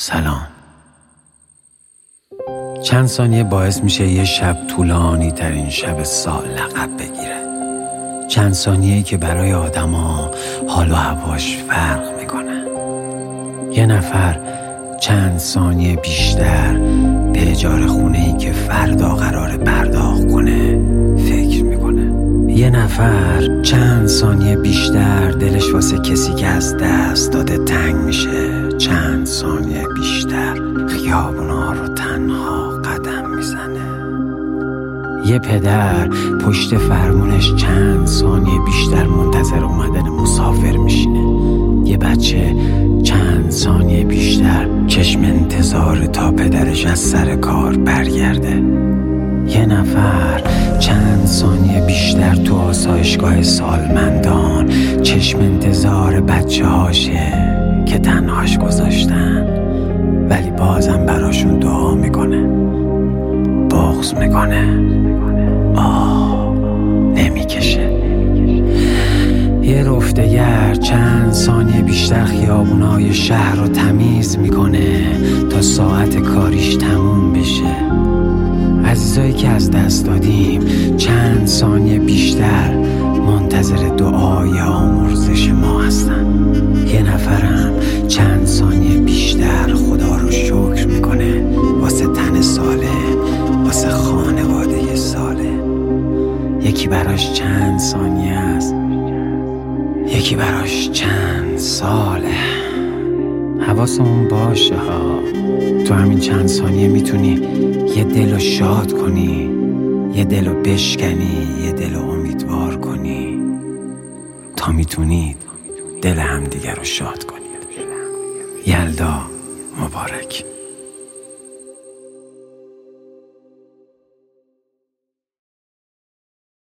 سلام. چند ثانیه باعث میشه یه شب طولانی ترین شب سال لقب بگیره. چند ثانیه که برای آدما حال و هواش فرق می‌کنه. یه نفر چند ثانیه بیشتر به اجاره خونه ای که فردا قرار پرداخت کنه فکر می‌کنه. یه نفر چند ثانیه بیشتر دلش واسه کسی که از دست داده تنگ میشه چند ثانیه می‌زنه یه پدر پشت فرمونش چند ثانیه بیشتر منتظر اومدن مسافر میشینه. یه بچه چند ثانیه بیشتر چشم انتظار تا پدرش از سر کار برگرده. یه نفر چند ثانیه بیشتر تو آسایشگاه سالمندان چشم انتظار بچه هاشه که تنهاش گذاشتن. ولی بازم براشون دعا می‌کنه. بغض می‌کنه. آه نمی‌کشه. یه رفتگر چند ثانیه بیشتر خیابونای شهر رو تمیز می‌کنه تا ساعت کاریش تموم بشه. عزیزایی که از دست دادیم چند ثانیه بیشتر یکی براش چند ثانیه است. یکی براش چند ساله حواسمون باشه ها. تو همین چند ثانیه می‌تونی یه دل رو شاد کنی یه دل رو بشکنی یه دل رو امیدوار کنی. تا می‌تونید دل همدیگر رو شاد کنید. یلدا مبارک.